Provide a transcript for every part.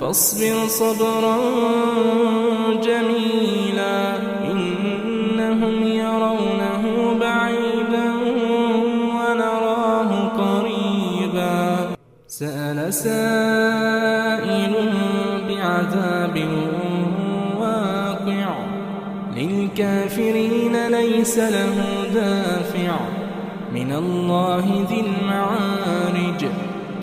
فاصبر صبرا جميلا إنهم يرونه بعيدا ونراه قريبا. سأل سائل بعذاب واقع للكافرين ليس له دافع من الله ذي المعارج.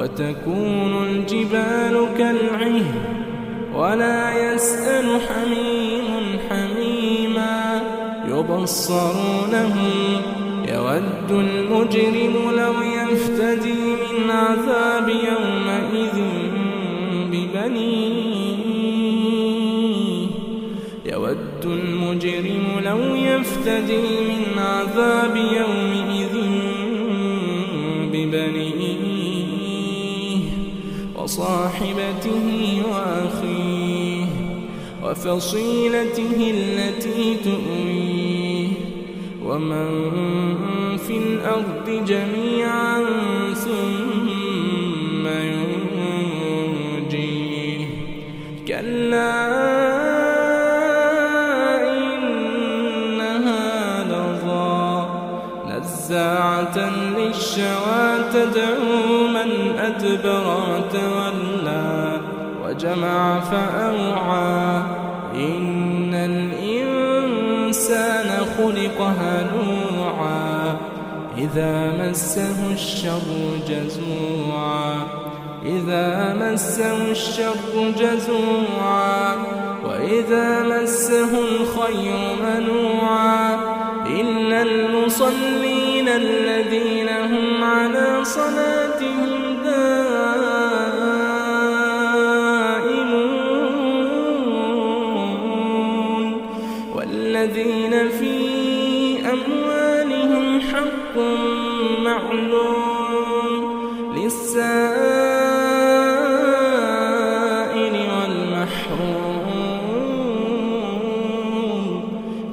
وتكون الجبال كالعهن ولا يسأل حميم حميما يبصرونهم يود المجرم لو يفتدي من عذاب يومئذ ببنيه يود المجرم لو يفتدي من عذاب يومئذ وصاحبته وأخيه وفصيلته التي تؤويه ومن في الأرض جميعا ثم ينجيه. كلا إنها لظى نزاعة للشوى تدعو من أدبر وتولى وجمع فأوعى. إن الإنسان خلق هلوعا إذا مسه الشر جزوعا. إذا مسه الشر جزوعا. وإذا مسه الخير منوعا. إلا المصلين الذين هم على صلاتهم دائمون والذين في أموالهم حق معلوم للسائل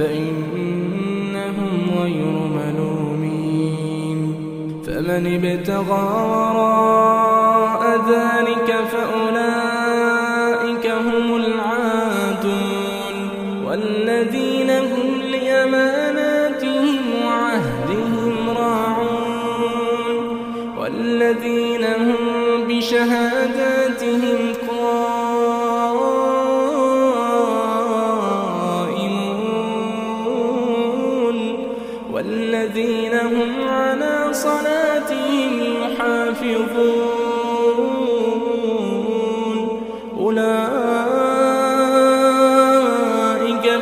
فإنهم غير ملومين فمن ابتغى وراء ذلك فأولئك هم العادون. والذين هم لأماناتهم وعهدهم راعون. والذين هم بشهاداتهم والذين هم على صلاتهم يحافظون. أولئك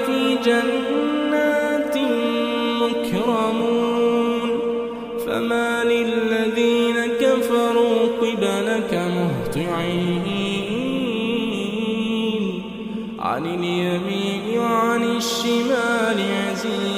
في جنات مكرمون. فما للذين كفروا قبلك مهطعين. عن اليمين وعن الشمال عزين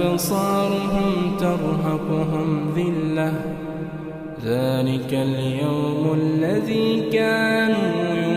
أبصارهم ترهقهم ذلة. ذلك اليوم الذي كانوا